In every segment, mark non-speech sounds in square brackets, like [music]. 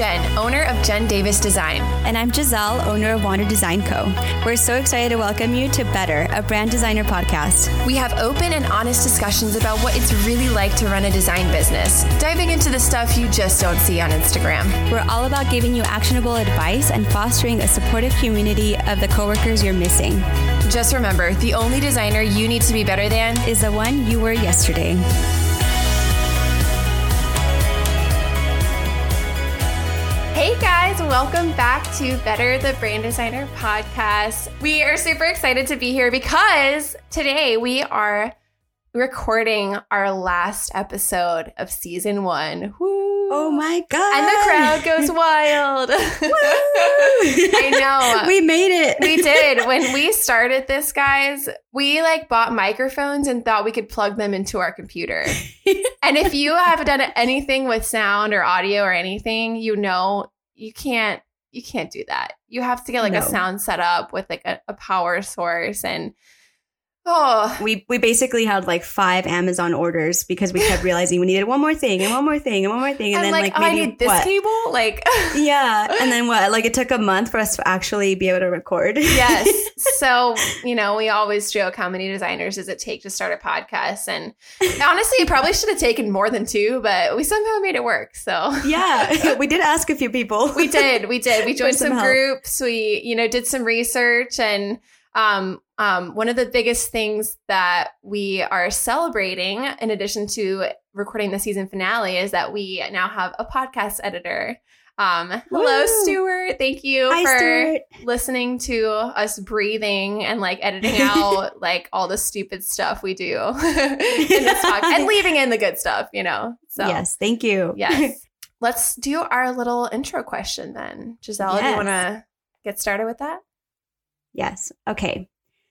Jen, owner of Jen Davis Design. And I'm Giselle, owner of Wander Design Co. We're so excited to welcome you to Better, a brand designer podcast. We have open and honest discussions about what it's really like to run a design business, diving into the stuff you just don't see on Instagram. We're all about giving you actionable advice and fostering a supportive community of the coworkers you're missing. Just remember the only designer you need to be better than is the one you were yesterday. Welcome back to Better the Brand Designer podcast. We are super excited to be here because today we are recording our last episode of season one. Woo. Oh my God. And the crowd goes [laughs] wild. [laughs] I know. We made it. we did. When we started this, guys, we like bought microphones and thought we could plug them into our computer. [laughs] and if you have done anything with sound or audio or anything, you know you can't you can't do that. You have to get like no. a sound set up with like a, a power source and Oh, we we basically had like five Amazon orders because we kept [laughs] realizing we needed one more thing and one more thing and one more thing, and, and then like, like maybe, oh, I need this what? cable, like [laughs] yeah, and then what? Like it took a month for us to actually be able to record. yes, [laughs] so you know we always joke how many designers does it take to start a podcast, and honestly, it probably should have taken more than two, but we somehow made it work. So yeah, we did ask a few people. we did, we did. We joined some, some groups. We you know did some research and um, um, one of the biggest things that we are celebrating, in addition to recording the season finale, is that we now have a podcast editor. Um, hello, Woo. Stuart. Thank you Hi, for Stuart. listening to us breathing and like editing [laughs] out like all the stupid stuff we do [laughs] in this [laughs] talk and leaving in the good stuff, you know. So yes, thank you. Yes. Let's do our little intro question then. Giselle, yes. do you want to get started with that? Yes. Okay.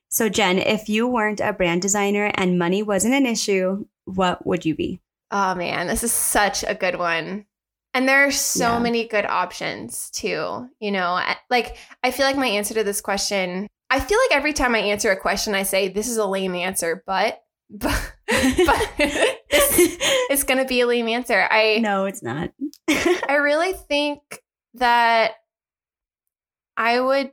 So, Jen, if you weren't a brand designer and money wasn't an issue, what would you be? Oh, man, this is such a good one. And there are so yeah. many good options too. You know, like I feel like my answer to this question, I feel like every time I answer a question, I say, this is a lame answer, but, [laughs] but, but it's going to be a lame answer. I, no, it's not. [laughs] I really think that I would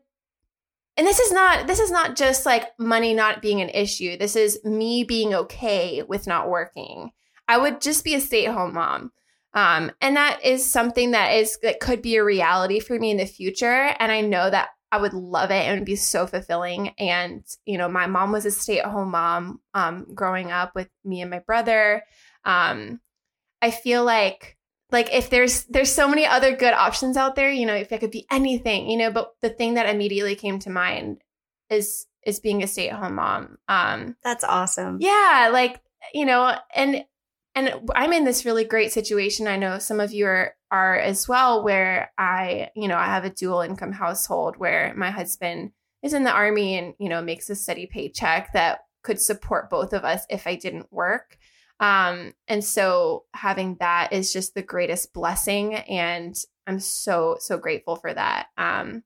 and this is not this is not just like money not being an issue. This is me being okay with not working. I would just be a stay-at-home mom. Um, and that is something that is that could be a reality for me in the future. And i know that i would love it and be so fulfilling. And you know my mom was a stay-at-home mom um, growing up with me and my brother. Um, i feel like like if there's there's so many other good options out there you know if it could be anything you know but the thing that immediately came to mind is is being a stay-at-home mom um that's awesome. Yeah like you know and and i'm in this really great situation. I know some of you are are as well where i you know i have a dual income household where my husband is in the army and you know makes a steady paycheck that could support both of us if i didn't work um, and so having that is just the greatest blessing. And I'm so, so grateful for that. Um,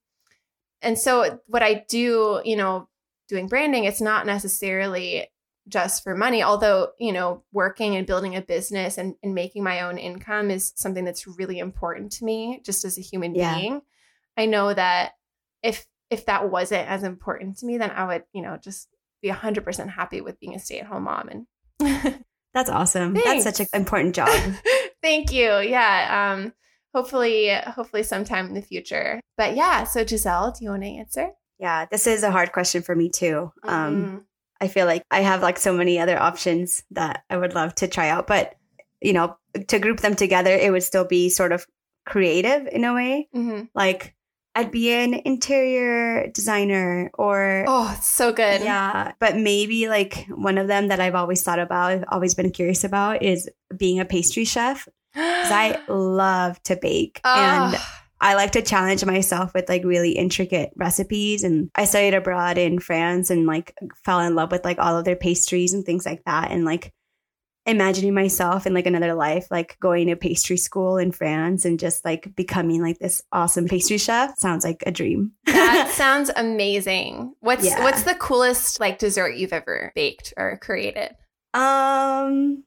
and so what I do, you know, doing branding, it's not necessarily just for money, although, you know, working and building a business and, and making my own income is something that's really important to me just as a human yeah. being. I know that if if that wasn't as important to me, then I would, you know, just be 100% happy with being a stay-at-home mom and [laughs] That's awesome. Thanks. That's such an important job. [laughs] Thank you. Yeah. Um, hopefully, hopefully sometime in the future. But yeah, so Giselle, do you want to answer? Yeah, this is a hard question for me too. Um, mm-hmm. I feel like I have like so many other options that I would love to try out, but you know, to group them together, it would still be sort of creative in a way. Mm-hmm. Like I'd be an interior designer or Oh, so good. Yeah. But maybe like one of them that I've always thought about, I've always been curious about is being a pastry chef. [gasps] Because I love to bake. Oh. And I like to challenge myself with like really intricate recipes. And I studied abroad in France and like fell in love with like all of their pastries and things like that. And like imagining myself in like another life, like going to pastry school in France and just like becoming like this awesome pastry chef sounds like a dream. that [laughs] sounds amazing. What's yeah. what's the coolest like dessert you've ever baked or created? Um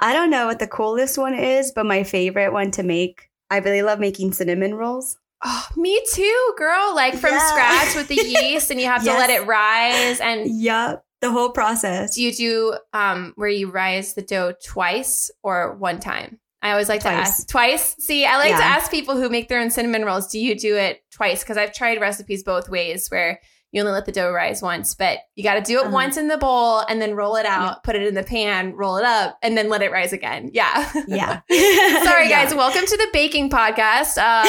I don't know what the coolest one is, but my favorite one to make I really love making cinnamon rolls. Oh, me too, girl. Like from yeah. scratch with the [laughs] yeast, and you have yes. to let it rise. And yep, the whole process. Do you do um where you rise the dough twice or one time? I always like twice. to ask twice. See, I like yeah. to ask people who make their own cinnamon rolls. Do you do it twice? Because I've tried recipes both ways where you only let the dough rise once, but you got to do it uh-huh. once in the bowl and then roll it out, yeah. put it in the pan, roll it up, and then let it rise again. Yeah. Yeah. [laughs] [laughs] Sorry, yeah. guys. Welcome to the baking podcast. Uh,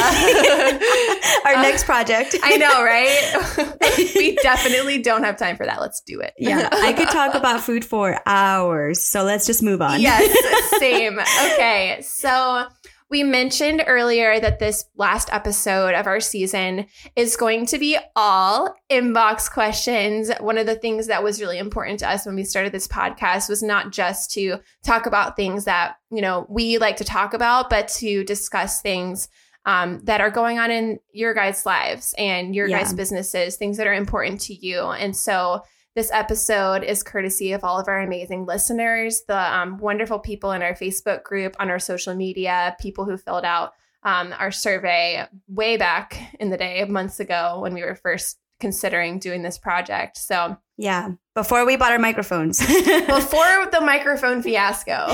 [laughs] Our uh, next project. I know, right? we definitely don't have time for that. Let's do it. Yeah. I could talk about food for hours. So let's just move on. Yes. Same. Okay. So, we mentioned earlier that this last episode of our season is going to be all inbox questions. One of the things that was really important to us when we started this podcast was not just to talk about things that, you know, we like to talk about, but to discuss things um, that are going on in your guys' lives and your yeah. guys' businesses, things that are important to you. And so this episode is courtesy of all of our amazing listeners, the um, wonderful people in our Facebook group, on our social media, people who filled out um, our survey way back in the day, months ago, when we were first considering doing this project. So, yeah, before we bought our microphones, [laughs] before the microphone fiasco. [laughs]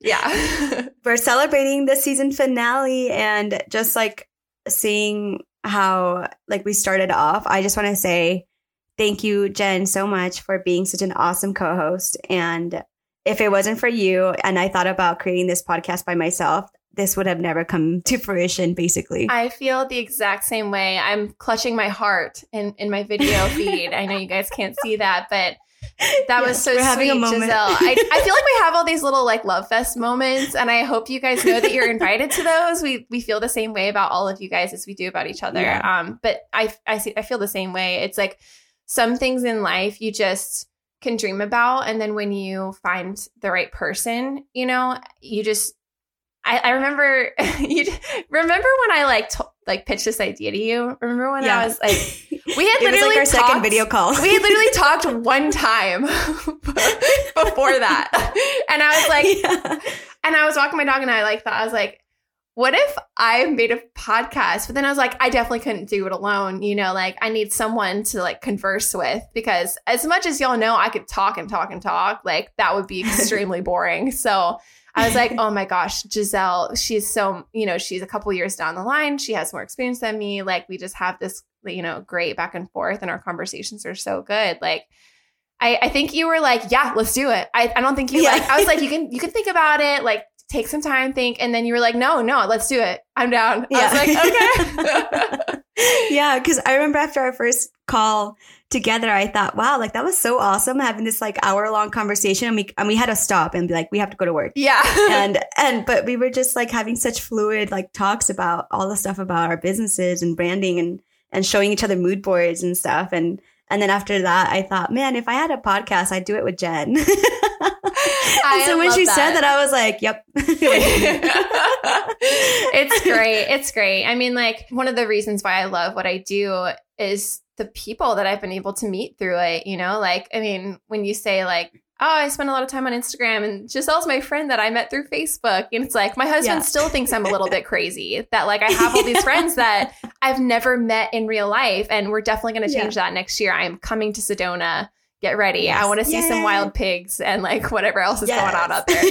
yeah. We're celebrating the season finale and just like seeing how like we started off, I just want to say Thank you, Jen, so much for being such an awesome co host. And if it wasn't for you and I thought about creating this podcast by myself, this would have never come [laughs] to fruition, basically. I feel the exact same way. I'm clutching my heart in, in my video [laughs] feed. I know you guys can't see that, but that yes, was so sweet, Giselle. I, [laughs] I feel like we have all these little like love fest moments, and I hope you guys know that you're invited to those. We we feel the same way about all of you guys as we do about each other. Yeah. Um, but I I see I feel the same way. It's like some things in life you just can dream about and then when you find the right person you know you just i, I remember [laughs] you remember when i like t- like pitched this idea to you remember when yeah. i was like [laughs] we had literally like our talked, second video call we had literally [laughs] talked one time before that and i was like yeah. and i was walking my dog and i like thought i was like what if I made a podcast? But then I was like, I definitely couldn't do it alone. You know, like I need someone to like converse with because as much as y'all know, I could talk and talk and talk, like that would be [laughs] extremely boring. So I was like, oh my gosh, Giselle, she's so, you know, she's a couple years down the line. She has more experience than me. Like we just have this, you know, great back and forth and our conversations are so good. Like, I, I think you were like, yeah, let's do it. I, I don't think you yeah. like, I was like, you [laughs] can, you can think about it. Like, take some time, think, and then you were like, no, no, let's do it. I'm down. Yeah. I was like, okay. [laughs] yeah, because I remember after our first call together, I thought, wow, like that was so awesome having this like hour long conversation, and we and we had to stop and be like, we have to go to work. Yeah, [laughs] and and but we were just like having such fluid like talks about all the stuff about our businesses and branding and and showing each other mood boards and stuff and and then after that, I thought, man, if I had a podcast, I'd do it with Jen. [laughs] and so when she that. said that, I was like, yep. [laughs] it's [laughs] great. It's great. I mean, like, one of the reasons why I love what I do is the people that I've been able to meet through it. You know, like, I mean, when you say, like, oh, I spend a lot of time on Instagram and Giselle's my friend that I met through Facebook. And it's like, my husband yeah. still thinks I'm a little bit crazy that like I [laughs] have all these friends that I've never met in real life. And we're definitely going to change yeah. that next year. I'm coming to Sedona. Get ready. Yes. I want to see Yay. some wild pigs and like whatever else is yes. going on out there.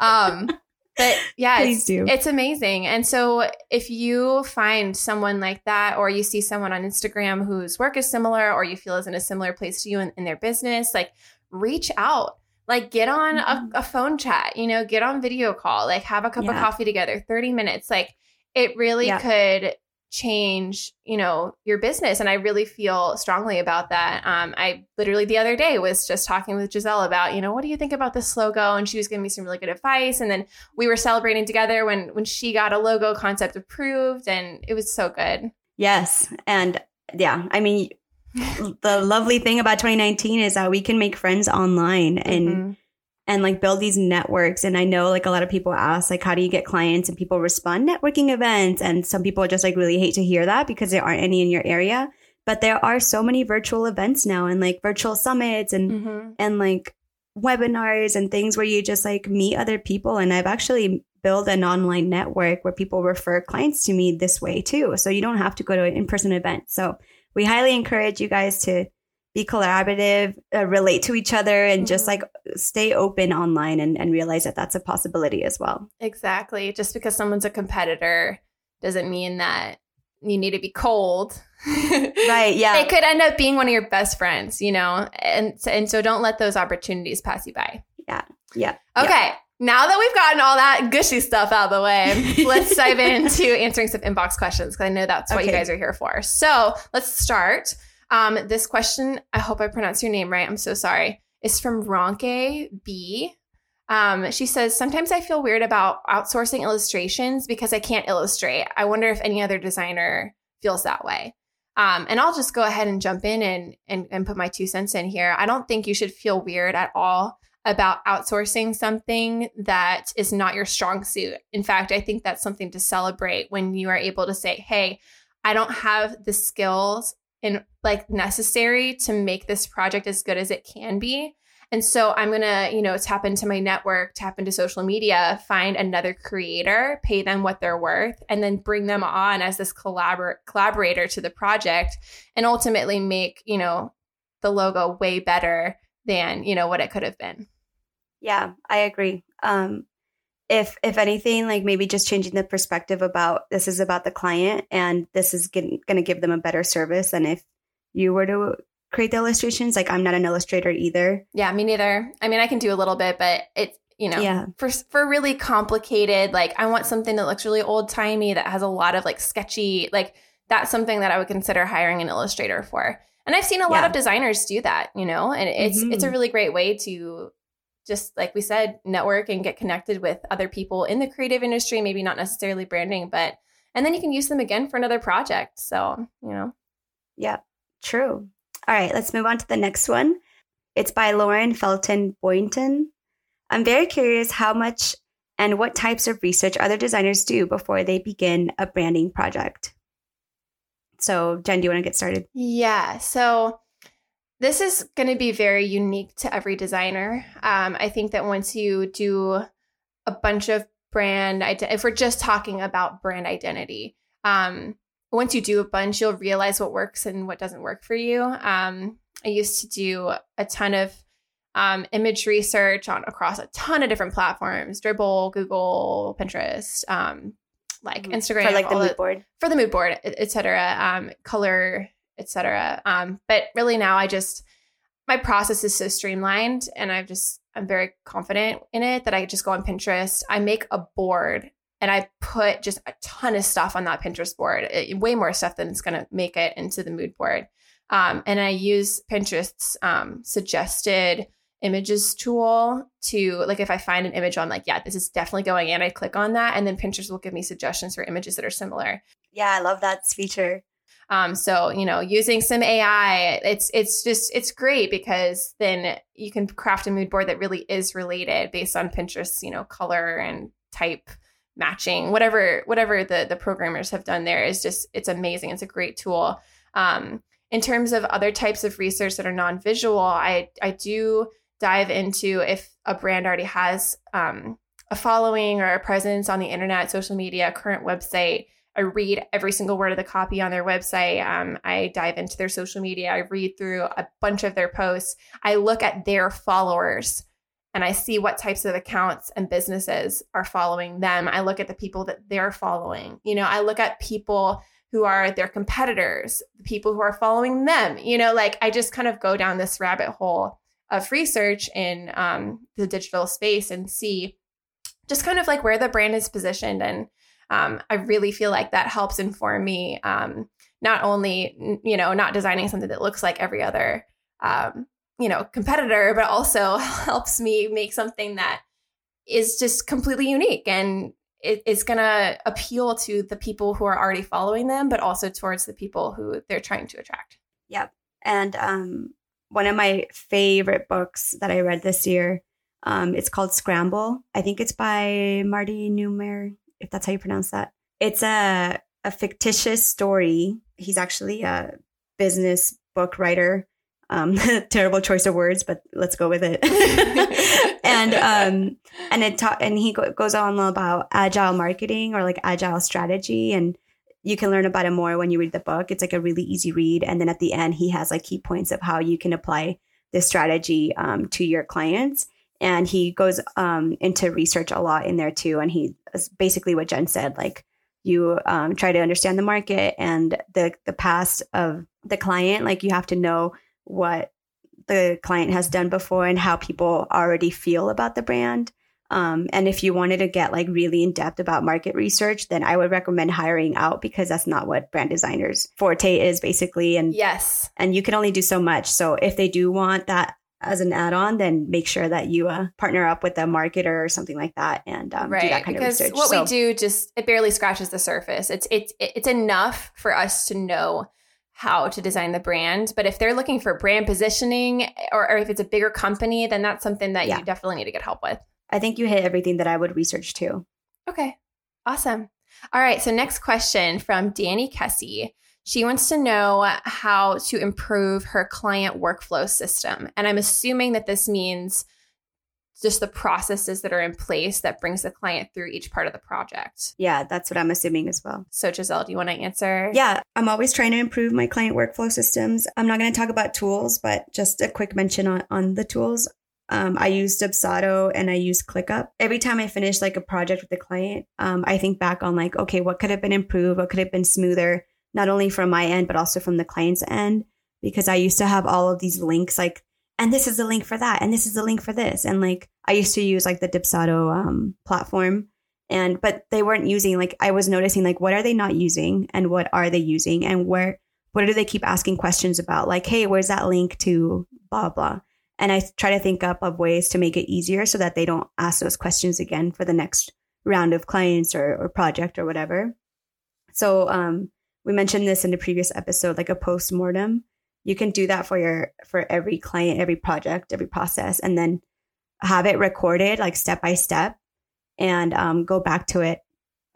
[laughs] um, but yeah, it's, it's, amazing. And so if you find someone like that, or you see someone on Instagram whose work is similar, or you feel is in a similar place to you in, in their business, like reach out like get on mm-hmm. a, a, phone chat you know get on video call like have a cup yeah. of coffee together 30 minutes like it really yeah. could change you know your business and i really feel strongly about that um, i literally the other day was just talking with giselle about you know what do you think about this logo and she was giving me some really good advice and then we were celebrating together when when she got a logo concept approved and it was so good yes and yeah i mean the lovely thing about 2019 is that we can make friends online and mm-hmm. and like build these networks and i know like a lot of people ask like how do you get clients and people respond networking events and some people just like really hate to hear that because there aren't any in your area but there are so many virtual events now and like virtual summits and mm-hmm. and like webinars and things where you just like meet other people and I've actually built an online network where people refer clients to me this way too. So you don't have to go to an in person event. So we highly encourage you guys to be collaborative, uh, relate to each other, and mm-hmm. just like stay open online and, and realize that that's a possibility as well. Exactly. Just because someone's a competitor doesn't mean that you need to be cold. [laughs] right. Yeah. They could end up being one of your best friends, you know? And, and so don't let those opportunities pass you by. Yeah. Yeah. Okay. Yeah. Now that we've gotten all that gushy stuff out of the way, [laughs] let's dive into answering some inbox questions because I know that's what okay. you guys are here for. So let's start. Um, this question, I hope I pronounced your name right. I'm so sorry. Is from Ronke B. Um, she says, Sometimes I feel weird about outsourcing illustrations because I can't illustrate. I wonder if any other designer feels that way. Um, and I'll just go ahead and jump in and, and, and put my two cents in here. I don't think you should feel weird at all about outsourcing something that is not your strong suit. In fact, I think that's something to celebrate when you are able to say, hey, I don't have the skills and like necessary to make this project as good as it can be. And so I'm going to, you know, tap into my network, tap into social media, find another creator, pay them what they're worth, and then bring them on as this collabor- collaborator to the project and ultimately make, you know, the logo way better than, you know, what it could have been. Yeah, I agree. Um if if anything like maybe just changing the perspective about this is about the client and this is going to give them a better service than if you were to create the illustrations. Like I'm not an illustrator either. Yeah, me neither. I mean, I can do a little bit, but it's you know, yeah. for for really complicated, like I want something that looks really old timey that has a lot of like sketchy, like that's something that I would consider hiring an illustrator for. And I've seen a lot of designers do that, you know, and it's mm-hmm. it's a mm-hmm. really great way to just like we said, network and get connected with other people in the creative industry, maybe not necessarily branding, but and then you can use them again for another project. So, you know. Yeah, true. All right, let's move on to the next one. It's by Lauren Felton Boynton. I'm very curious how much and what types of research other designers do before they begin a branding project. So, Jen, do you want to get started? Yeah. So, this is going to be very unique to every designer. Um, I think that once you do a bunch of brand, if we're just talking about brand identity, um, once you do a bunch, you'll realize what works and what doesn't work for you. Um, I used to do a ton of um, image research on across a ton of different platforms: Dribbble, Google, Pinterest, um, like mm-hmm. Instagram, for like the mood board, for the mood board, etc. Um, color, etc. Um, but really now, I just my process is so streamlined, and I've just I'm very confident in it that I just go on Pinterest. I make a board and I put just a ton of stuff on that Pinterest board, it, way more stuff than it's going to make it into the mood board. Um, and I use Pinterest's um, suggested images tool to like if I find an image, I'm like, yeah, this is definitely going in. I click on that, and then Pinterest will give me suggestions for images that are similar. Yeah, I love that feature. Um, so you know, using some AI, it's it's just it's great because then you can craft a mood board that really is related based on Pinterest's you know color and type matching. Whatever whatever the the programmers have done there is just it's amazing. It's a great tool. Um, in terms of other types of research that are non-visual i i do dive into if a brand already has um, a following or a presence on the internet social media current website i read every single word of the copy on their website um, i dive into their social media i read through a bunch of their posts i look at their followers and I see what types of accounts and businesses are following them. I look at the people that they're following. You know, I look at people who are their competitors, the people who are following them. You know, like I just kind of go down this rabbit hole of research in um, the digital space and see just kind of like where the brand is positioned. And um, I really feel like that helps inform me um, not only, you know, not designing something that looks like every other um, you know, competitor, but also [laughs] helps me make something that is just completely unique and it, it's going to appeal to the people who are already following them, but also towards the people who they're trying to attract. Yep. And um, one of my favorite books that I read this year, um, it's called Scramble. I think it's by Marty Neumeier, if that's how you pronounce that. It's a, a fictitious story. He's actually a business book writer Um, [laughs] terrible choice of words, but let's go with it. [laughs] and um, and it ta- and he go- goes on about agile marketing or like agile strategy, and you can learn about it more when you read the book. It's like a really easy read, and then at the end, he has like key points of how you can apply this strategy um, to your clients. And he goes um, into research a lot in there too. And he basically what Jen said, like you um, try to understand the market and the the past of the client. Like you have to know what the client has done before and how people already feel about the brand. Um, and if you wanted to get like really in depth about market research, then I would recommend hiring out because that's not what brand designers forte is basically. And yes, and you can only do so much. So if they do want that as an add-on, then make sure that you uh, partner up with a marketer or something like that and um, right. do that kind because of research. What so, we do just it barely scratches the surface. It's it's it's enough for us to know how to design the brand. But if they're looking for brand positioning or, or if it's a bigger company, then that's something that yeah. you definitely need to get help with. I think you hit everything that I would research too. Okay. Awesome. All right. So next question from Danny Kessie. She wants to know how to improve her client workflow system. And I'm assuming that this means just the processes that are in place that brings the client through each part of the project. Yeah, that's what I'm assuming as well. So, Giselle, do you want to answer? Yeah, I'm always trying to improve my client workflow systems. I'm not going to talk about tools, but just a quick mention on, on the tools. Um, I use Dubsado and I use ClickUp. Every time I finish like a project with a client, um, I think back on like, okay, what could have been improved? What could have been smoother? Not only from my end, but also from the client's end. Because I used to have all of these links like, and this is the link for that, and this is the link for this. And like, I used to use like the Dubsado um, platform. And, but they weren't using, like, I was noticing, like, what are they not using and what are they using and where, what do they keep asking questions about? Like, hey, where's that link to blah, blah. And I try to think up of ways to make it easier so that they don't ask those questions again for the next round of clients or, or project or whatever. So, um, we mentioned this in the previous episode, like a post mortem. You can do that for your for every client, every project, every process, and then have it recorded like step by step, and um, go back to it.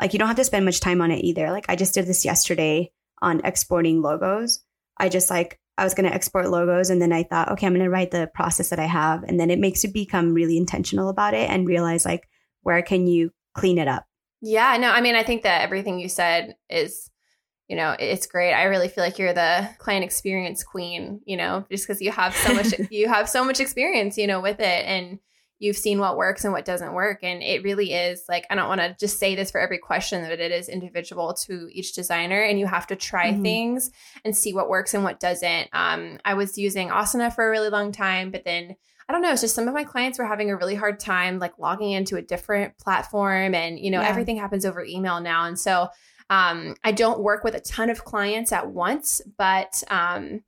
Like you don't have to spend much time on it either. Like I just did this yesterday on exporting logos. I just like I was going to export logos and then I thought, okay, I'm going to write the process that I have. And then it makes you become really intentional about it and realize like, where can you clean it up? Yeah, no, I mean, I think that everything you said is you know, it's great. I really feel like you're the client experience queen, you know, just because you have so much, [laughs] you have so much experience, you know, with it and you've seen what works and what doesn't work. And it really is like, I don't want to just say this for every question that it is individual to each designer and you have to try mm-hmm. things and see what works and what doesn't. Um, I was using Asana for a really long time, but then I don't know, it's just some of my clients were having a really hard time like logging into a different platform and, you know, yeah. everything happens over email now. And so, um, I don't work with a ton of clients at once, but um,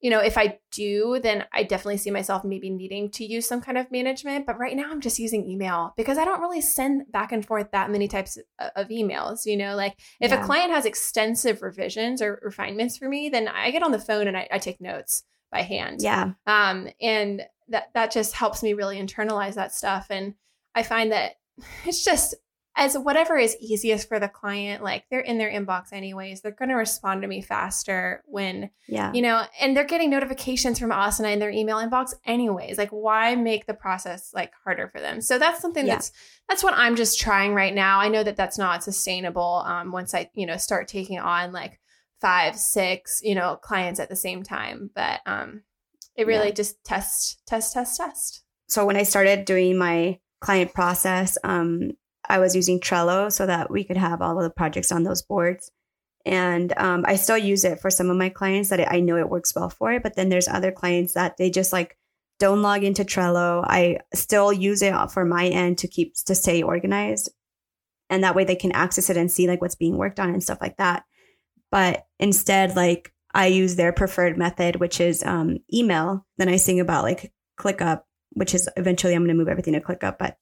you know, if I do, then I definitely see myself maybe needing to use some kind of management. But right now, I'm just using email because I don't really send back and forth that many types of emails. You know, like if yeah. a client has extensive revisions or refinements for me, then I get on the phone and I, I take notes by hand. Yeah. Um, and that that just helps me really internalize that stuff. And I find that [laughs] it's just as whatever is easiest for the client like they're in their inbox anyways they're going to respond to me faster when yeah you know and they're getting notifications from asana in their email inbox anyways like why make the process like harder for them so that's something yeah. that's that's what i'm just trying right now i know that that's not sustainable um once i you know start taking on like five six you know clients at the same time but um it really yeah. just test test test test so when i started doing my client process um I was using Trello so that we could have all of the projects on those boards. And um, I still use it for some of my clients that I know it works well for. But then there's other clients that they just like don't log into Trello. I still use it for my end to keep to stay organized, and that way they can access it and see like what's being worked on and stuff like that. But instead, like I use their preferred method, which is um, email. Then I sing about like ClickUp, which is eventually I'm going to move everything to ClickUp, but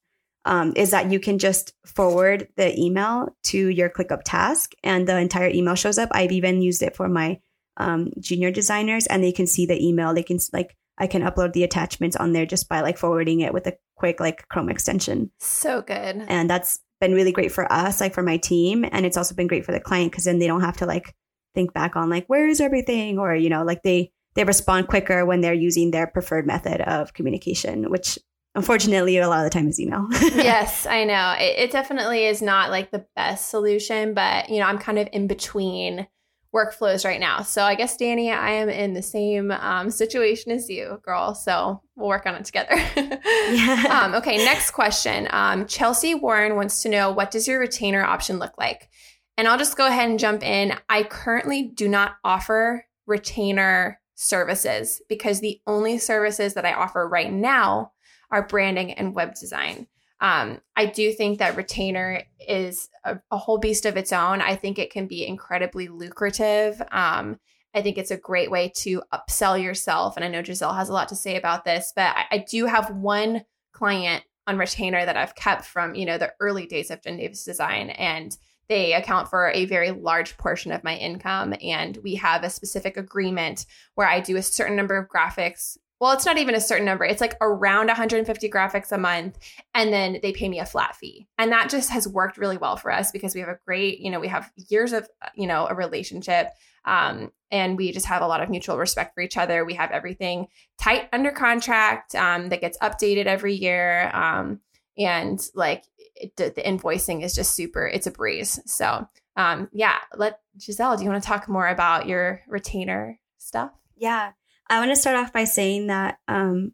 um, is that you can just forward the email to your ClickUp task and the entire email shows up. I've even used it for my um, junior designers and they can see the email. They can like, I can upload the attachments on there just by like forwarding it with a quick like Chrome extension. So good. And that's been really great for us, like for my team. And it's also been great for the client because then they don't have to like think back on like, where is everything? Or, you know, like they, they respond quicker when they're using their preferred method of communication, which unfortunately a lot of the time is email. [laughs] yes, I know. It, it definitely is not like the best solution, but you know, I'm kind of in between workflows right now. So I guess Danny, I am in the same um, situation as you, girl. So we'll work on it together. [laughs] yeah. Um, okay, next question. Um, Chelsea Warren wants to know what does your retainer option look like? And I'll just go ahead and jump in. I currently do not offer retainer services because the only services that I offer right now are branding and web design. Um, I do think that retainer is a, a, whole beast of its own. I think it can be incredibly lucrative. Um, I think it's a great way to upsell yourself. And I know Giselle has a lot to say about this, but I, I do have one client on retainer that I've kept from, you know, the early days of Jen Davis Design. And they account for a very large portion of my income. And we have a specific agreement where I do a certain number of graphics well, it's not even a certain number. It's like around 150 graphics a month. And then they pay me a flat fee. And that just has worked really well for us because we have a great, you know, we have years of, you know, a relationship. Um, and we just have a lot of mutual respect for each other. We have everything tight under contract um, that gets updated every year. Um, and like it, the invoicing is just super, it's a breeze. So, um, yeah, let Giselle, do you want to talk more about your retainer stuff? Yeah. I want to start off by saying that um,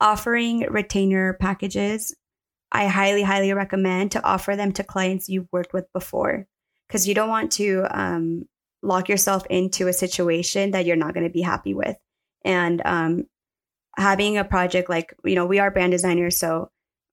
offering retainer packages, I highly, highly recommend to offer them to clients you've worked with before because you don't want to um, lock yourself into a situation that you're not going to be happy with. And um, having a project like, you know, we are brand designers. So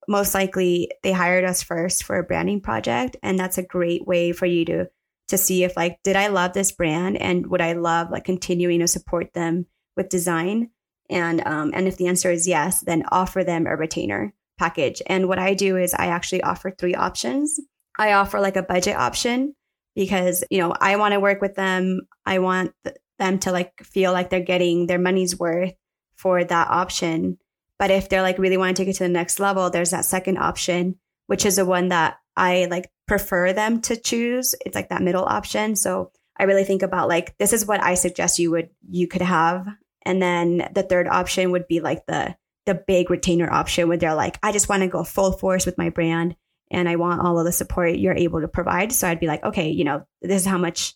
most likely they hired us first for a branding project. And that's a great way for you to to see if like did i love this brand and would i love like continuing to support them with design? And um, and if the answer is yes, then offer them a retainer package. And what I do is I actually offer three options. I offer like a budget option because you know I want to work with them. I want th- them to like feel like they're getting their money's worth for that option. But if they're like really want to take it to the next level, there's that second option, which is the one that I like prefer them to choose. It's like that middle option. So I really think about like this is what I suggest you would you could have and then the third option would be like the the big retainer option where they're like, I just want to go full force with my brand and I want all of the support you're able to provide. So I'd be like, okay, you know, this is how much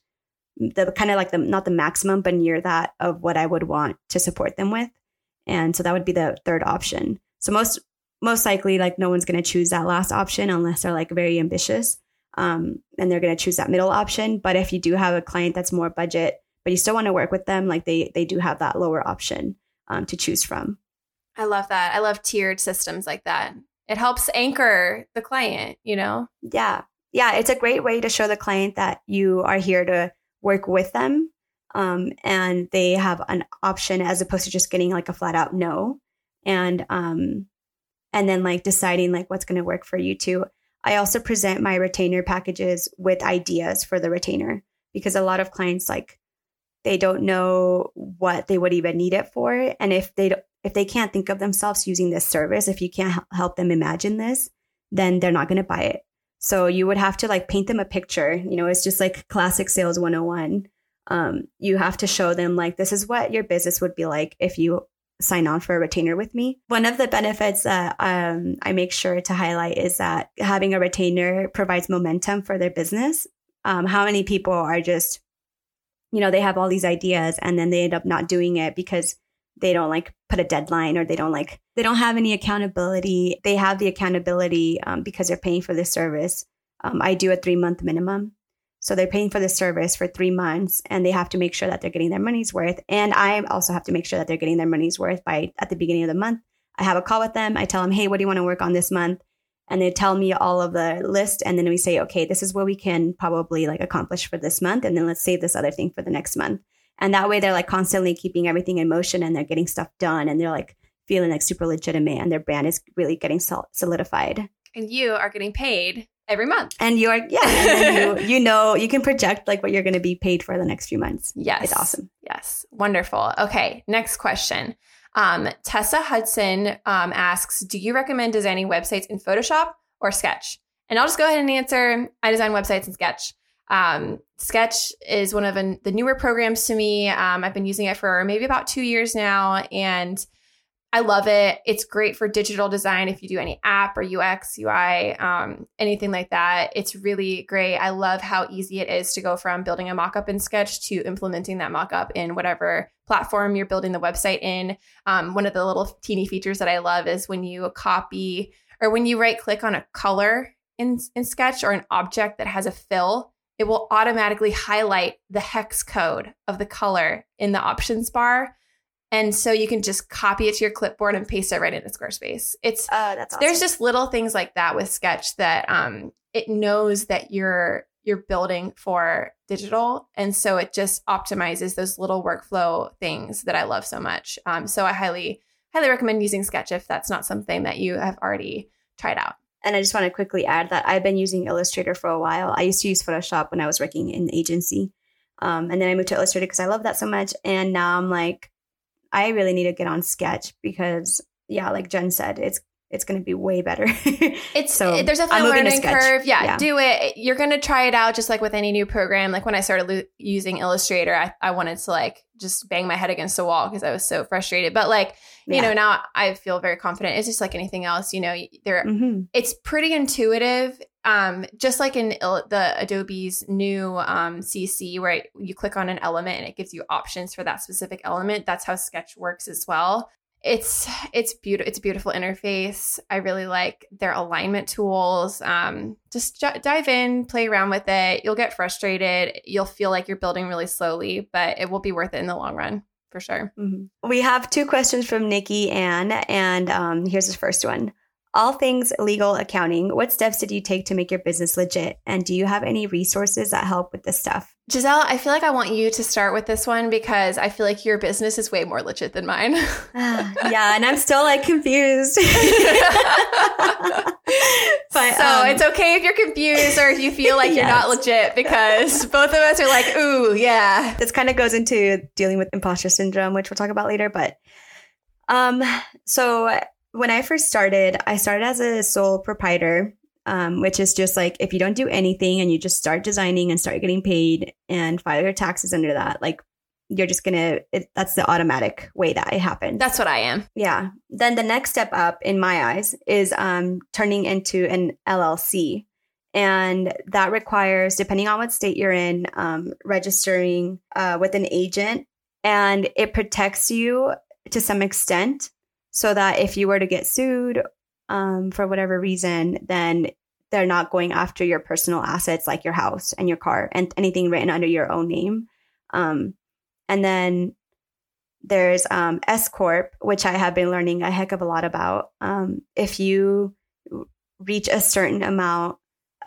the kind of like the not the maximum, but near that of what I would want to support them with. And so that would be the third option. So most most likely like no one's to choose that last option unless they're like very ambitious. Um, and they're to choose that middle option. But if you do have a client that's more budget but you still want to work with them, like they they do have that lower option um, to choose from. I love that. I love tiered systems like that. It helps anchor the client, you know? Yeah. Yeah. It's a great way to show the client that you are here to work with them um, and they have an option as opposed to just getting like a flat out no. And, um, and then like deciding like what's going to work for you too. I also present my retainer packages with ideas for the retainer because a lot of clients like they don't know what they would even need it for. And if they if they can't think of themselves using this service if you can't help them imagine this then they're not going to buy it. So you would have to like paint them a picture. You know it's just like classic sales 101 um, you have to show them like this is what your business would be like if you sign on for a retainer with me. One of the benefits that um, i make sure to highlight is that having a retainer provides momentum for their business. Um, how many people are just you know, they have all these ideas and then they end up not doing it because they don't like put a deadline or they don't like, they don't have any accountability. They have the accountability um, because they're paying for the service. Um, I do a three month minimum. So they're paying for the service for three months and they have to make sure that they're getting their money's worth. And I also have to make sure that they're getting their money's worth by at the beginning of the month. I have a call with them. I tell them, hey, what do you want to work on this month? And they tell me all of the list and then we say okay this is what we can probably like accomplish for this month and then let's save this other thing for the next month. And that way they're like constantly keeping everything in motion and they're getting stuff done and they're like feeling like super legitimate and their brand is really getting solidified. And you are getting paid every month. And you're yeah you, [laughs] you know you can project like what you're going to be paid for the next few months. Yes. it's awesome. Yes. Wonderful. Okay next question um, Tessa Hudson um, asks, do you recommend designing websites in Photoshop or Sketch? And I'll just go ahead and answer. I design websites in Sketch. Um, Sketch is one of the newer programs to me. Um, I've been using it for maybe about two years now, and I love it. It's great for digital design if you do any app or UX, UI, um, anything like that. It's really great. I love how easy it is to go from building a mockup in Sketch to implementing that mockup in whatever platform you're building the website in. Um, one of the little teeny features that I love is when you copy or when you right click on a color in, in Sketch or an object that has a fill, it will automatically highlight the hex code of the color in the options bar. And so you can just copy it to your clipboard and paste it right into Squarespace. It's oh, that's awesome. there's just little things like that with Sketch that um, it knows that you're you're building for digital, and so it just optimizes those little workflow things that I love so much. Um, so I highly highly recommend using Sketch if that's not something that you have already tried out. And I just want to quickly add that I've been using Illustrator for a while. I used to use Photoshop when I was working in the agency. Um, and then I moved to Illustrator because I love that so much. And now I'm like, I really need to get on Sketch because, yeah, like Jen said, it's it's going to be way better. [laughs] it's so there's a learning curve. Yeah, yeah, do it. You're going to try it out just like with any new program. Like when I started lo- using Illustrator, I, I wanted to like just bang my head against the wall because I was so frustrated. But like, you yeah. know, now I feel very confident. It's just like anything else, you know, there mm-hmm. it's pretty intuitive. Um, just like in the Adobe's new um, CC, where you click on an element and it gives you options for that specific element. That's how Sketch works as well. It's it's beautiful it's a beautiful interface. I really like their alignment tools. Um, just j- dive in play around with it. You'll get frustrated. You'll feel like you're building really slowly but it will be worth it in the long run for sure. Mm-hmm. we have two questions from nikki ann and um, here's the first one all things legal accounting what steps did you take to make your business legit and do you have any resources that help with this stuff Giselle, I feel like I want you to start with this one because I feel like your business is way more legit than mine. yeah, and I'm still like confused. [laughs] but so um, it's okay if you're confused or if you feel like yes. you're not legit because both of us are like, ooh, yeah. This kind of goes into dealing with imposter syndrome, which we'll talk about later. But um, so when I first started, I started as a sole proprietor um, which is just like if you don't do anything and you just start designing and start getting paid and file your taxes under that, like you're just gonna it, that's the automatic way that it happened. That's what i am. Yeah. Then the next step up in my eyes is um, turning into an llc and that requires depending on what state you're in um, registering uh, with an agent. And it protects you to some extent so that if you were to get sued um, for whatever reason, then they're not going after your personal assets like your house and your car and anything written under your own name. Um, and then there's um, S Corp, which I have been learning a heck of a lot about. Um, if you reach a certain amount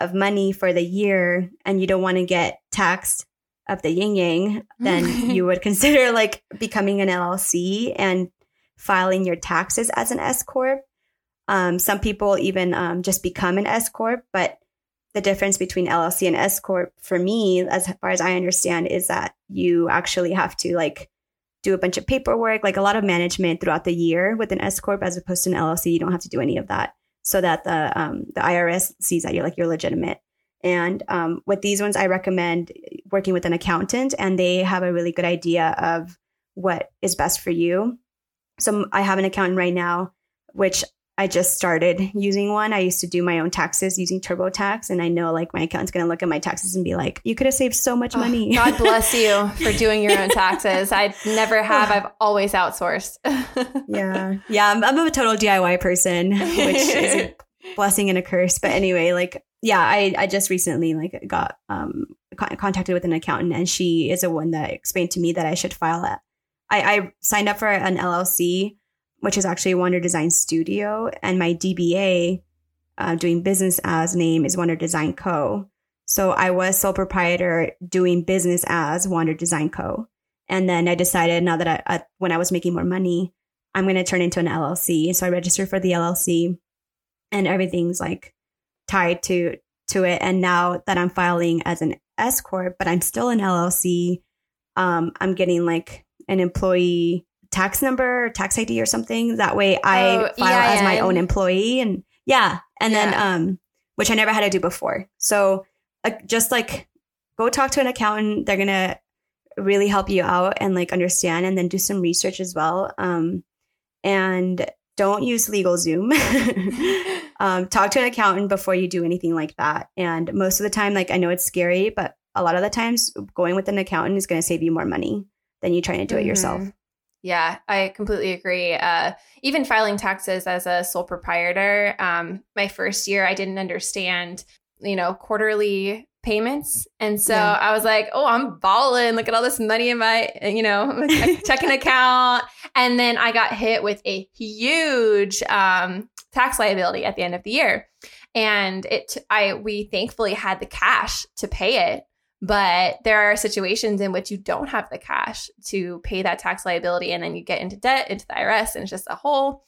of money for the year and you don't want to get taxed of the yin yang, then [laughs] you would consider like becoming an LLC and filing your taxes as an S Corp. Um, some people even um, just become an S corp, but the difference between LLC and S corp for me, as far as I understand, is that you actually have to like do a bunch of paperwork, like a lot of management throughout the year with an S corp, as opposed to an LLC. You don't have to do any of that, so that the um, the IRS sees that you're like you're legitimate. And um, with these ones, I recommend working with an accountant, and they have a really good idea of what is best for you. So I have an accountant right now, which I just started using one. I used to do my own taxes using TurboTax, and I know like my accountant's going to look at my taxes and be like, "You could have saved so much money." Oh, God bless you [laughs] for doing your own taxes. I never have. I've always outsourced. [laughs] yeah, yeah. I'm, I'm, a total DIY person, which is a [laughs] blessing and a curse. But anyway, like, yeah, I I just recently like got um contacted with an accountant, and she is the one that explained to me that I should file it. I, I signed up for an LLC which is actually Wonder Design Studio, and my DBA uh, doing business as name is Wonder Design Co. So I was sole proprietor doing business as Wonder Design Co. And then I decided now that I, uh, when I was making more money, I'm going to turn into an LLC. So I registered for the LLC and everything's like tied to, to it. And now that I'm filing as an S Corp, but I'm still an LLC, um, I'm getting like an employee tax number, tax ID or something. That way I oh, file EIN. as my own employee and yeah. And yeah. then, um, which I never had to do before. So uh, just like go talk to an accountant. They're gonna really help you out and like understand, and then do some research as well. Um, and don't use LegalZoom. [laughs] um, talk to an accountant before you do anything like that. And most of the time, like I know it's scary, but a lot of the times, going with an accountant is going to save you more money than you trying to do mm-hmm. it yourself. Yeah, I completely agree. Uh, even filing taxes as a sole proprietor, um, my first year, I didn't understand, you know, quarterly payments. And so yeah. I was like, oh, I'm balling. Look at all this money in my, you know, [laughs] checking account. And then I got hit with a huge um, tax liability at the end of the year. And it, I, we thankfully had the cash to pay it. But there are situations in which you don't have the cash to pay that tax liability, and then you get into debt into the IRS, and it's just a whole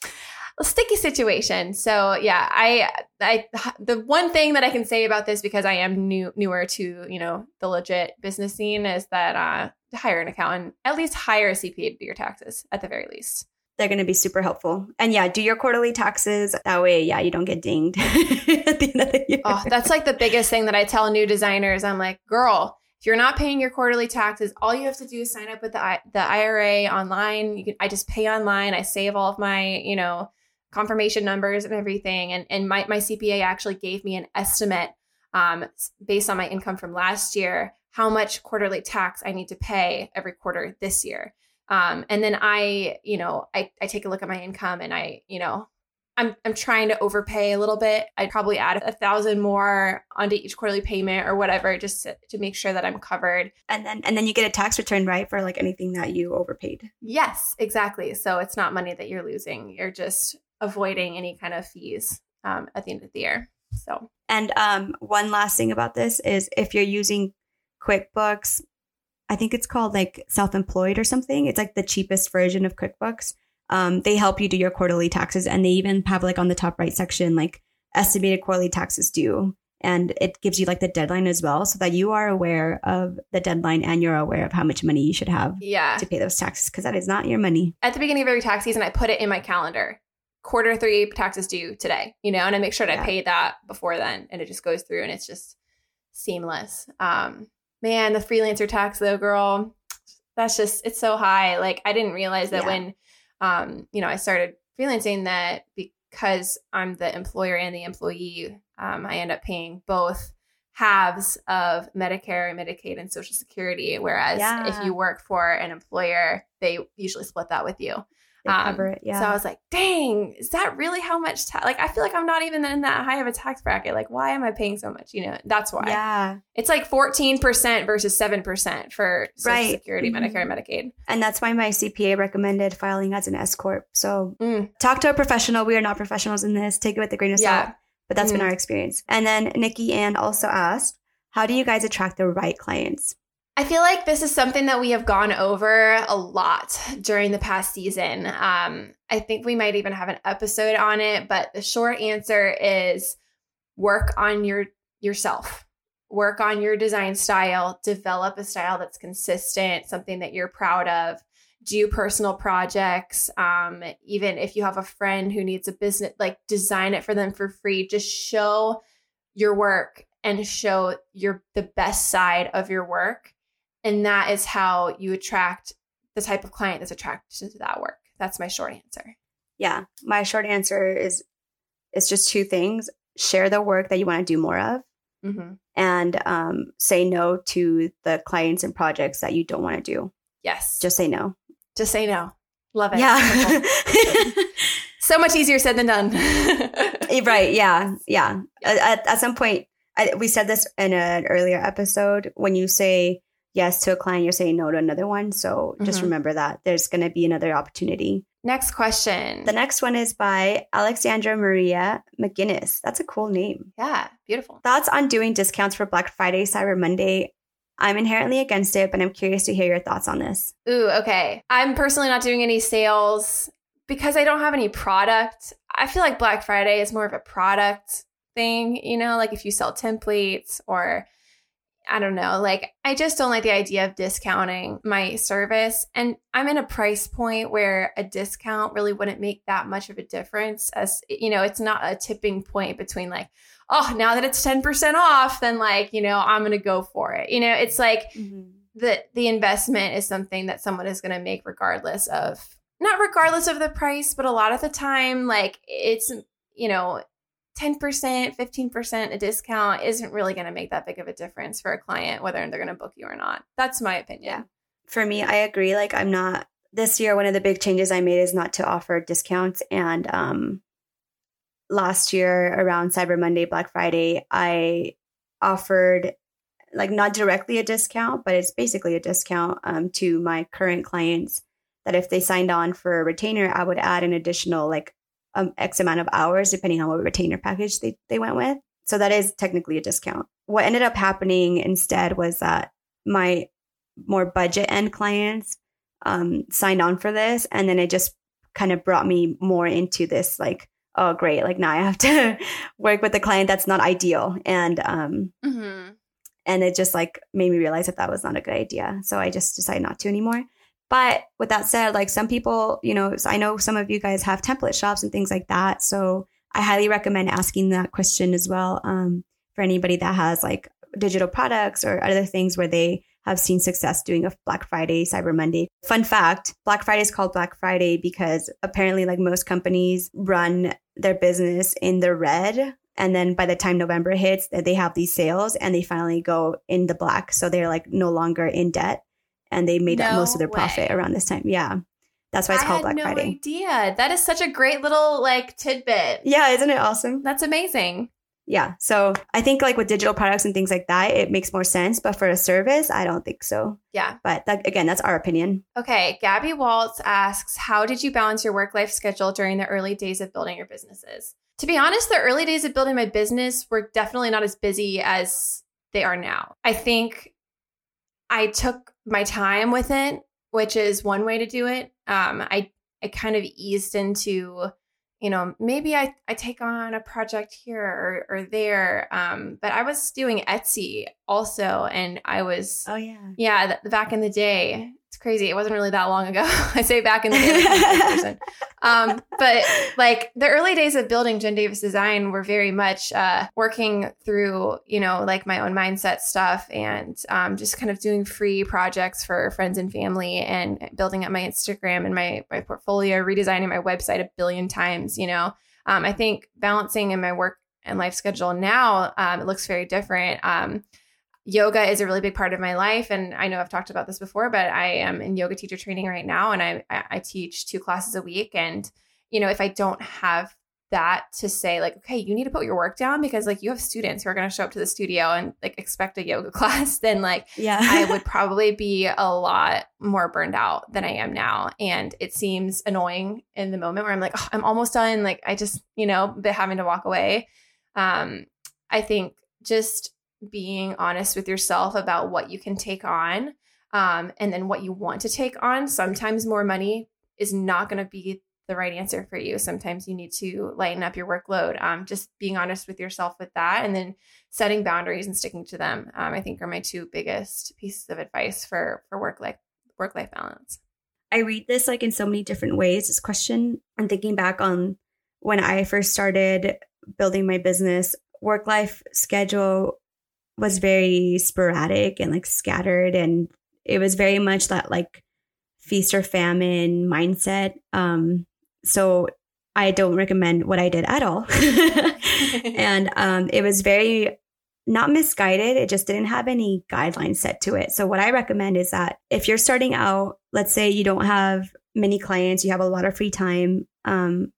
sticky situation. So yeah, I I the one thing that I can say about this because I am new newer to you know the legit business scene is that uh, to hire an accountant, at least hire a CPA to do your taxes at the very least. They're going to be super helpful. And yeah, do your quarterly taxes. That way, yeah, you don't get dinged [laughs] at the end of the year. Oh, that's like the biggest thing that I tell new designers. I'm like, girl, if you're not paying your quarterly taxes, all you have to do is sign up with the the IRA online. You can I just pay online. I save all of my, you know, confirmation numbers and everything. And and my my CPA actually gave me an estimate um, based on my income from last year, how much quarterly tax I need to pay every quarter this year. Um, and then I, you know, I, I take a look at my income and I, you know, I'm, I'm trying to overpay a little bit. I'd probably add a thousand more onto each quarterly payment or whatever, just to, to make sure that I'm covered. And then, and then you get a tax return, right? For like anything that you overpaid. Yes, exactly. So it's not money that you're losing. You're just avoiding any kind of fees um, at the end of the year. So, and um, one last thing about this is if you're using QuickBooks, I think it's called like self employed or something. It's like the cheapest version of QuickBooks. Um, they help you do your quarterly taxes and they even have like on the top right section, like estimated quarterly taxes due. And it gives you like the deadline as well so that you are aware of the deadline and you're aware of how much money you should have yeah. to pay those taxes because that is not your money. At the beginning of every tax season, I put it in my calendar. Quarter three taxes due today, you know, and I make sure to yeah. pay that before then and it just goes through and it's just seamless. Um, man, the freelancer tax though, girl, that's just it's so high. Like I didn't realize that yeah. when um, you know, I started freelancing that because I'm the employer and the employee, um, I end up paying both halves of Medicare, and Medicaid, and Social Security. Whereas yeah. if you work for an employer, they usually split that with you. Um, cover it. Yeah. So I was like, dang, is that really how much tax? Like, I feel like I'm not even in that high of a tax bracket. Like, why am I paying so much? You know, that's why. Yeah. It's like 14% versus 7% for Social right. Security, mm-hmm. Medicare, and Medicaid. And that's why my CPA recommended filing as an S Corp. So mm. talk to a professional. We are not professionals in this. Take it with a grain of salt. Yeah. But that's mm-hmm. been our experience. And then Nikki Ann also asked, how do you guys attract the right clients? I feel like this is something that we have gone over a lot during the past season. Um, I think we might even have an episode on it, but the short answer is work on your yourself. Work on your design style, develop a style that's consistent, something that you're proud of. Do personal projects. Um, even if you have a friend who needs a business, like design it for them for free. Just show your work and show your the best side of your work and that is how you attract the type of client that's attracted to that work. That's my short answer. Yeah. My short answer is it's just two things share the work that you want to do more of. Mm-hmm. And um, say no to the clients and projects that you don't want to do. Yes. Just say no. Just say no. Love it. Yeah. [laughs] so much easier said than done. right. Yeah. Yeah. At, at some point, I, we said this in an earlier episode. When you say yes to a client, you're saying no to another one. So just mm-hmm. remember that there's going to be another opportunity. Next question. The next one is by Alexandra Maria McGinnis. That's a cool name. Yeah, beautiful. Thoughts on doing discounts for Black Friday, Cyber Monday? I'm inherently against it, but I'm curious to hear your thoughts on this. Ooh, okay. I'm personally not doing any sales because I don't have any product. I feel like Black Friday is more of a product thing, you know, like if you sell templates or I don't know. Like, I just don't like the idea of discounting my service. And I'm in a price point where a discount really wouldn't make that much of a difference. As you know, it's not a tipping point between like, oh, now that it's 10% off, then like, you know, I'm going to go for it. You know, it's like mm-hmm. the, the investment is something that someone is going to make regardless of, not regardless of the price, but a lot of the time, like, it's, you know, 10%, 15% a discount isn't really going to make that big of a difference for a client, whether they're going to book you or not. That's my opinion. Yeah. For me, I agree. Like, I'm not, this year, one of the big changes I made is not to offer discounts. And um, last year, around Cyber Monday, Black Friday, I offered like not directly a discount, but it's basically a discount um, to my current clients that if they signed on for a retainer, I would add an additional like um, X amount of hours, depending on what retainer package they, they went with. So that is technically a discount. What ended up happening instead was that my more budget end clients um, signed on for this. And then it just kind of brought me more into this like, oh, great. Like now I have to [laughs] work with a client that's not ideal. And, um, mm-hmm. and it just like made me realize that that was not a good idea. So I just decided not to anymore. But with that said, like some people, you know, I know some of you guys have template shops and things like that. So I highly recommend asking that question as well um, for anybody that has like digital products or other things where they have seen success doing a Black Friday, Cyber Monday. Fun fact Black Friday is called Black Friday because apparently, like most companies, run their business in the red. And then by the time November hits, they have these sales and they finally go in the black. So they're like no longer in debt and they made no up most of their way. profit around this time. Yeah. That's why it's I called Black no Friday. idea. That is such a great little like tidbit. Yeah, isn't it awesome? That's amazing. Yeah. So I think like with digital products and things like that, it makes more sense. But for a service, I don't think so. Yeah. But that, again, that's our opinion. Okay. Gabby Waltz asks, How did you balance your work life schedule during the early days of building your businesses? To be honest, the early days of building my business were definitely not as busy as they are now. I think I took my time with it, which is one way to do it. Um, I I kind of eased into, you know, maybe I, I take on a project here or, or there. Um, but I was doing Etsy also, and I was oh yeah yeah th- back in the day it's crazy. It wasn't really that long ago. [laughs] I say back in the day. [laughs] um, but like the early days of building Jen Davis Design were very much uh, working through, you know, like my own mindset stuff and um, just kind of doing free projects for friends and family and building up my Instagram and my my portfolio, redesigning my website a billion times. You know, um, I think balancing in my work and life schedule now um, it looks very different. Yoga is a really big part of my life and i know i've talked about this before but i am in yoga teacher training right now and i i teach two classes a week and you know if i don't have that to say like okay you need to put your work down because like you have students who are going to show up to the studio and like expect a yoga [laughs] class then like yeah. I [laughs] would probably be a lot more burned out than i am now and it seems annoying in the moment where i'm like oh, i'm almost done like i just you know but having to walk away. Um i think just being honest with yourself about what you can take on um, and then what you want to take on. Sometimes more money is not going to be the right answer for you. Sometimes you need to lighten up your workload. Um, just being honest with yourself with that and then setting boundaries and sticking to them, um, I think are my two biggest pieces of advice for, for work life, work life balance. I read this like in so many different ways, this question. I'm thinking back on when I first started building my business, work life schedule was very sporadic and like scattered and it was very much that like feast or famine mindset um so i don't recommend what i did at all. [laughs] [laughs] And um it was very not misguided it just didn't have any guidelines set to it. So what i recommend is that if you're starting out let's say you don't have many clients you have a lot of free time um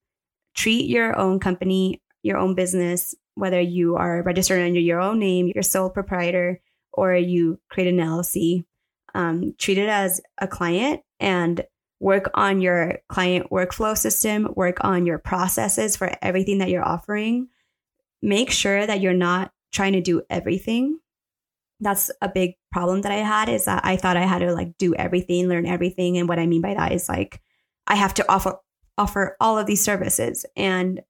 treat your own company your own business whether you are registered under your own name, you're sole proprietor, or you create an LLC, um, treat it as a client and work on your client workflow system, work on your processes for everything that you're offering. Make sure that you're not trying to do everything. That's a big problem that I had is that I thought I had to like do everything, learn everything. And what I mean by that is like I have to offer offer all of these services. And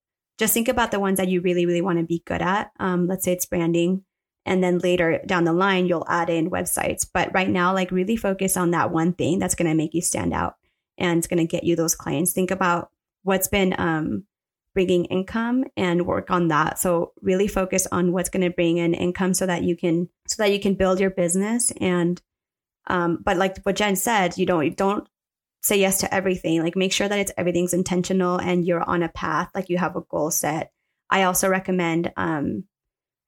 just think about the ones that you really, really want to be good at. Um, let's say it's branding And then later down the line, you'll add in websites. But right now, like really focus on that one thing that's going to make you stand out and it's going to get you those clients. Think about what's been um, bringing income and work on that. So really focus on what's going to bring in income so that you can so that you can build your business and um, but like what Jen said, you don't you don't say yes to everything. Like make sure that it's everything's intentional and you're on a path, like you have a goal set. I also recommend um,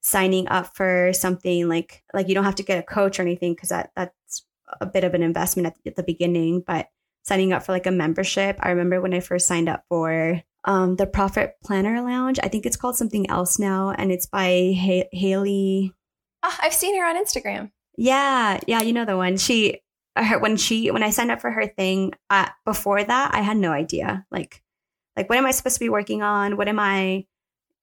signing up for something like like you don't have to get a coach or anything because that that's a bit of an investment at, at the beginning, but signing up for like a membership. I remember when I first signed up for um, the Profit Planner Lounge. I think it's called something else now, and it's by ha- Haley. Oh, I've seen her on Instagram. Yeah, yeah, you know the one. She her, when she when I signed up for her thing uh, before that, I had no idea. Like, like what am I supposed to be working on? What am I,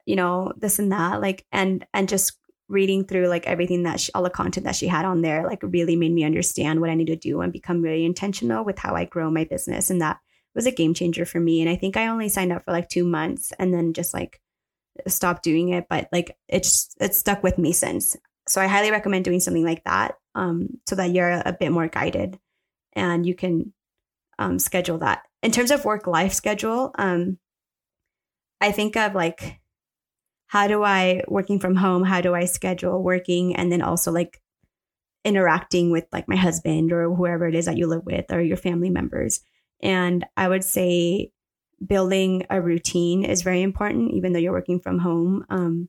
you know, this and that. Like, and and just reading through like everything that she, all the content that she had on there, like really made me understand what I need to do and become really intentional with how I grow my business. And that was a game changer for me. And I think I only signed up for like two months and then just like stopped doing it. But like it's it's stuck with me since. So I highly recommend doing something like that um, so that you're a bit more guided and you can um, schedule that. In terms of work life schedule, um, I think of like, how do I, working from home, how do I schedule working and then also like interacting with like my husband or whoever it is that you live with or your family members. And I would say building a routine is very important, even though you're working from home. Um,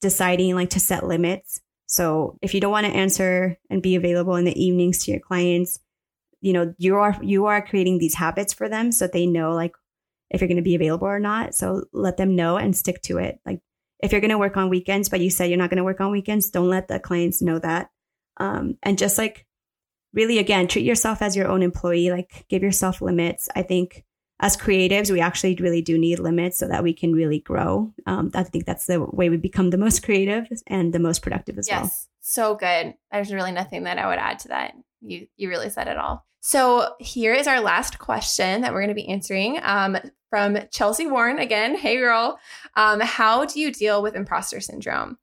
deciding like to set limits so if you don't want to answer and be available in the evenings to your clients, you know, you are you are creating these habits for them so they know like if you're going to be available or not. So let them know and stick to it. Like if you're going to work on weekends, but you said you're not going to work on weekends, don't let the clients know that. Um, and just like really, again, treat yourself as your own employee. Like give yourself limits. I think as creatives, we actually really do need limits so that we can really grow. Um, I think that's the way we become the most [laughs] creative and the most productive as yes, well. Yes, so good. There's really nothing that I would add to that. You you really said it all. So here is our last question that we're going to be answering um, from Chelsea Warren again. Hey girl, um, how do you deal with imposter syndrome?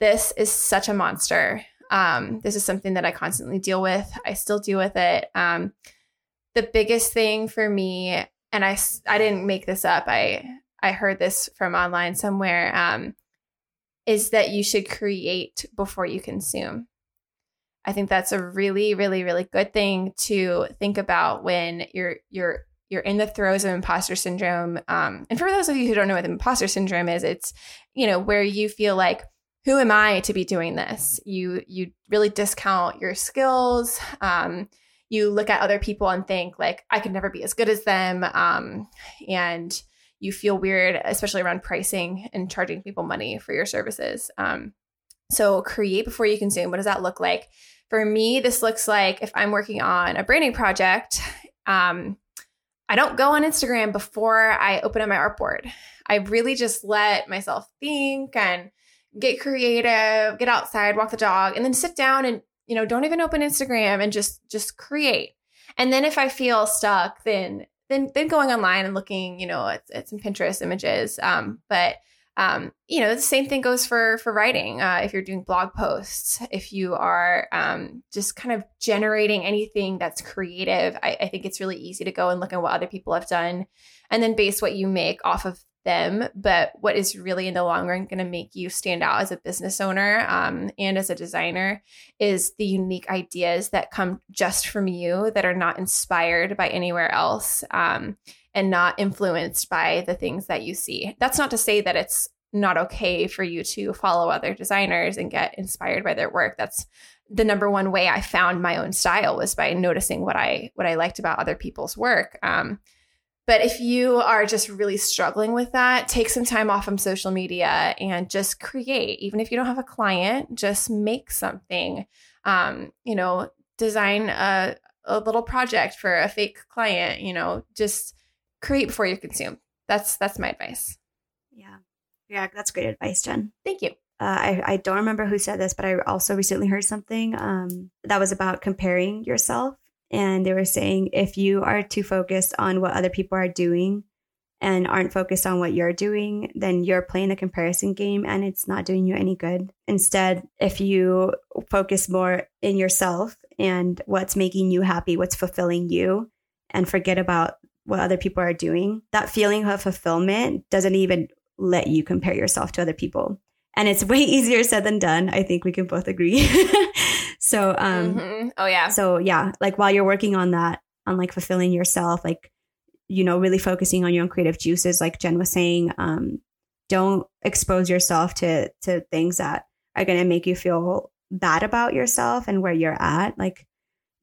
This is such a monster. Um, this is something that I constantly deal with. I still deal with it. Um, the biggest thing for me and I I didn't make this up. I I heard this from online somewhere. Um, is that you should create before you consume. I think that's a really, really, really good thing to think about when you're you're you're in the throes of imposter syndrome. Um, and for those of you who don't know what imposter syndrome is, it's you know where you feel like who am I to be doing this? You you really discount your skills. Um, you look at other people and think like I could never be as good as them um, and you feel weird especially around pricing and charging people money for your services. Um, so create before you consume. What does that look like? For me this looks like if i'm working on a branding project um, i don't go on instagram before i open up my artboard i really just let myself think and get creative get outside walk the dog and then sit down and you know don't even open instagram and just just create. And then if i feel stuck then then then going online and looking you know at, at some pinterest images. Um, but um, you know the same thing goes for for writing. Uh, if you're doing blog posts if you are um, just kind of generating anything that's creative I, I think it's really easy to go and look at what other people have done and then base what you make off of them, but what is really in the long run going to make you stand out as a business owner um, and as a designer is the unique ideas that come just from you that are not inspired by anywhere else um, and not influenced by the things that you see. That's not to say that it's not okay for you to follow other designers and get inspired by their work. That's the number one way I found my own style was by noticing what I what I liked about other people's work. Um, but if you are just really struggling with that, take some time off from social media and just create. Even if you don't have a client, just make something. Um, you know, design a, a little project for a fake client. You know, just create before you consume. That's that's my advice. Yeah, yeah, that's great advice, Jen. Thank you. Uh, I, I don't remember who said this, but I also recently heard something um, that was about comparing yourself and they were saying if you are too focused on what other people are doing and aren't focused on what you're doing, then you're playing the comparison game and it's not doing you any good. Instead, if you focus more in yourself and what's making you happy, what's fulfilling you, and forget about what other people are doing, that feeling of fulfillment doesn't even let you compare yourself to other people. And it's way [laughs] easier said than done. I think we can both agree. [laughs] so, um, Mhm. Oh yeah. so yeah, like while you're working on that, on like fulfilling yourself, like, you know, really focusing on your own creative juices, like Jen was saying, um, don't expose yourself to to things that are gonna make you feel bad about yourself and where you're at. Like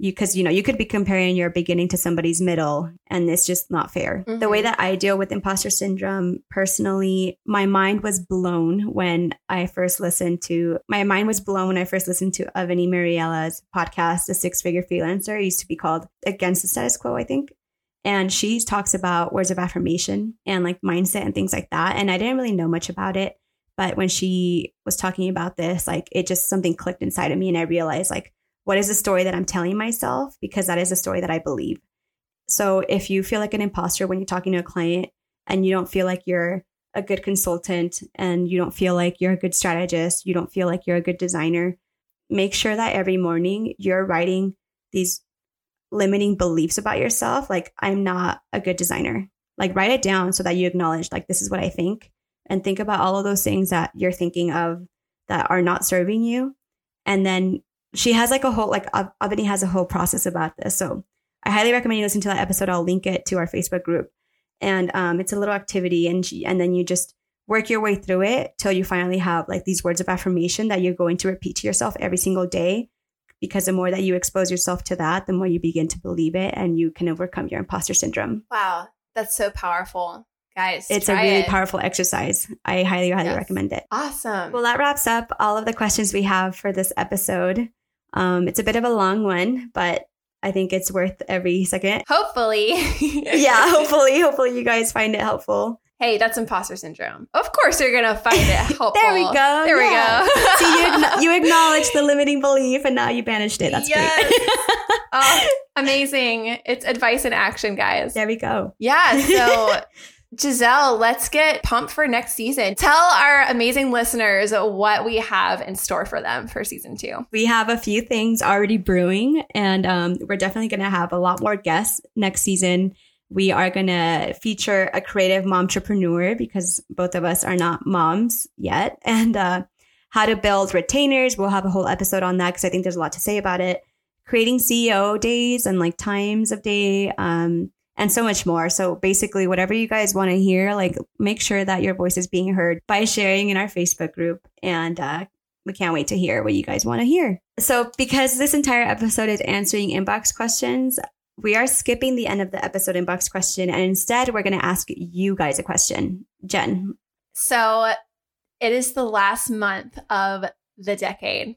you because you know, you could be comparing your beginning to somebody's middle and it's just not fair. The way Mhm. that I deal with imposter syndrome personally, my mind was blown when I first listened to my mind was blown when I first listened to Avani Miriyala's podcast, The Six Figure Freelancer. It used to be called Against the Status Quo, I think. And she talks about words of affirmation and like mindset and things like that. And I didn't really know much about it. But when she was talking about this, like it just something clicked inside of me and I realized like, what is the story that I'm telling myself? Because that is a story that I believe. So if you feel like an imposter when you're talking to a client and you don't feel like you're a good consultant and you don't feel like you're a good strategist, you don't feel like you're a good designer, make sure that every morning you're writing these limiting beliefs about yourself. Like, I'm not a good designer. Like, write it down so that you acknowledge, like, this is what I think. And think about all of those things that you're thinking of that are not serving you. And then she has like a whole, like, Av- Avani has a whole process about this. So I highly recommend you listen to that episode. I'll link it to our Facebook group. And um, it's a little activity. And, she, and then you just work your way through it till you finally have like these words of affirmation that you're going to repeat to yourself every single day because the more that you expose yourself to that, the more you begin to believe it and you can overcome your imposter syndrome. Wow, that's so powerful, guys. It's a really it. powerful exercise. I highly, highly Yes. recommend it. Awesome. Well, that wraps up all of the questions we have for this episode. Um, it's a bit of a long one, but I think it's worth every second. Hopefully. [laughs] Yeah, hopefully, hopefully you guys find it helpful. Hey, that's imposter syndrome. Of course, you're gonna find it [laughs] helpful. There we go. There yeah. we go. [laughs] See, you, you acknowledged the limiting belief and now you banished it. That's Yes. great. Oh, amazing! It's advice in action, guys. there we go. Yeah. So, Giselle, let's get pumped for next season. Tell our amazing listeners what we have in store for them for season two. We have a few things already brewing, and um, we're definitely going to have a lot more guests next season. We are going to feature a creative mom entrepreneur because both of us are not moms yet, [laughs] and uh, how to build retainers. We'll have a whole episode on that because I think there's a lot to say about it. Creating CEO days and like times of day, um, and so much more. So basically, whatever you guys want to hear, like make sure that your voice is being heard by sharing in our Facebook group and uh, we can't wait to hear what you guys want to hear. So, because this entire episode is answering inbox questions, we are skipping the end of the episode inbox question and instead we're going to ask you guys a question. Jen, So, it is the last month of the decade.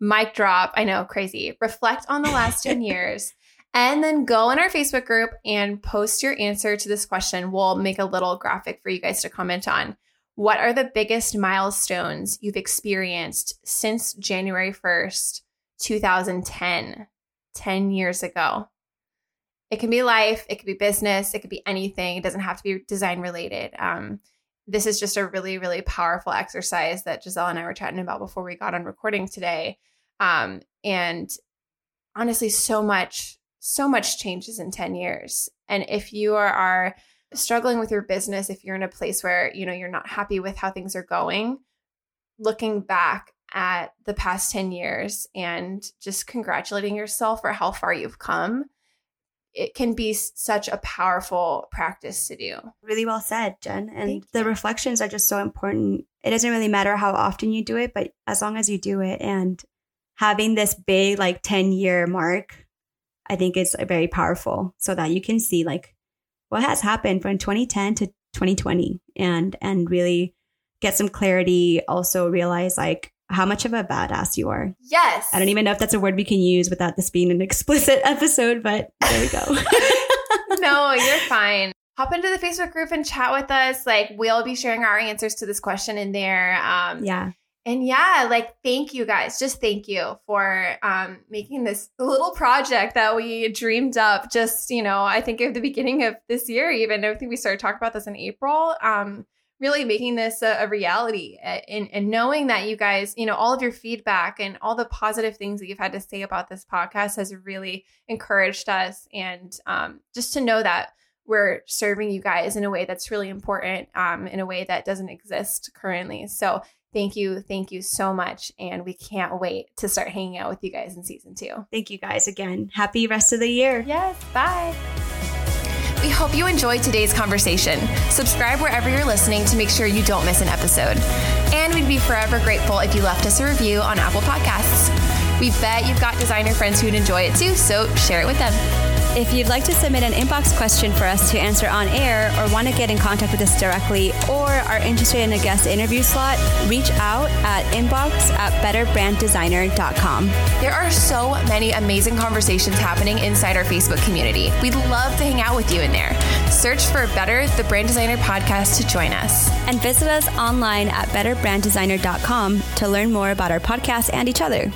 Mic drop. I know, crazy. Reflect on the last 10 [laughs] years and then go in our Facebook group and post your answer to this question. We'll make a little graphic for you guys to comment on. What are the biggest milestones you've experienced since January 1st, 2010, 10 years ago? It can be life, it could be business, it could be anything. It doesn't have to be design related. Um, this is just a really, really powerful exercise that Giselle and I were chatting about before we got on recording today. Um, and honestly, so much, so much changes in 10 years. And if you are, are struggling with your business, if you're in a place where, you know, you're not happy with how things are going, looking back at the past 10 years and just congratulating yourself for how far you've come, it can be such a powerful practice to do. really well said, Jen. And the reflections are just so important. It doesn't really matter how often you do it, but as long as you do it and having this big, like 10 year mark, I think it's very powerful so that you can see like what has happened from 2010 to 2020 and, and really get some clarity. Also realize like how much of a badass you are. Yes. I don't even know if that's a word we can use without this being an explicit [laughs] episode, but there we go. [laughs] no, [laughs] you're fine. Hop into the Facebook group and chat with us. Like we'll be sharing our answers to this question in there. Um, yeah. And yeah, like thank you guys. Just thank you for um, making this little project that we dreamed up. Just you know, I think at the beginning of this year, even I think we started talking about this in April. Um, really making this a, a reality and, and knowing that you guys, you know, all of your feedback and all the positive things that you've had to say about this podcast has really encouraged us. And um, just to know that we're serving you guys in a way that's really important, um, in a way that doesn't exist currently. So thank you, thank you so much, and we can't wait to start hanging out with you guys in season two. Thank you guys again. Happy rest of the year. Yes. Bye. We hope you enjoyed today's conversation. Subscribe wherever you're listening to make sure you don't miss an episode. And we'd be forever grateful if you left us a review on Apple Podcasts. We bet you've got designer friends who'd enjoy it too, so share it with them. If you'd like to submit an inbox question for us to answer on air or want to get in contact with us directly or are interested in a guest interview slot, reach out at inbox at betterbranddesigner.com. There are so many amazing conversations happening inside our Facebook community. We'd love to hang out with you in there. Search for Better the Brand Designer podcast to join us. And visit us online at betterbranddesigner.com to learn more about our podcast and each other.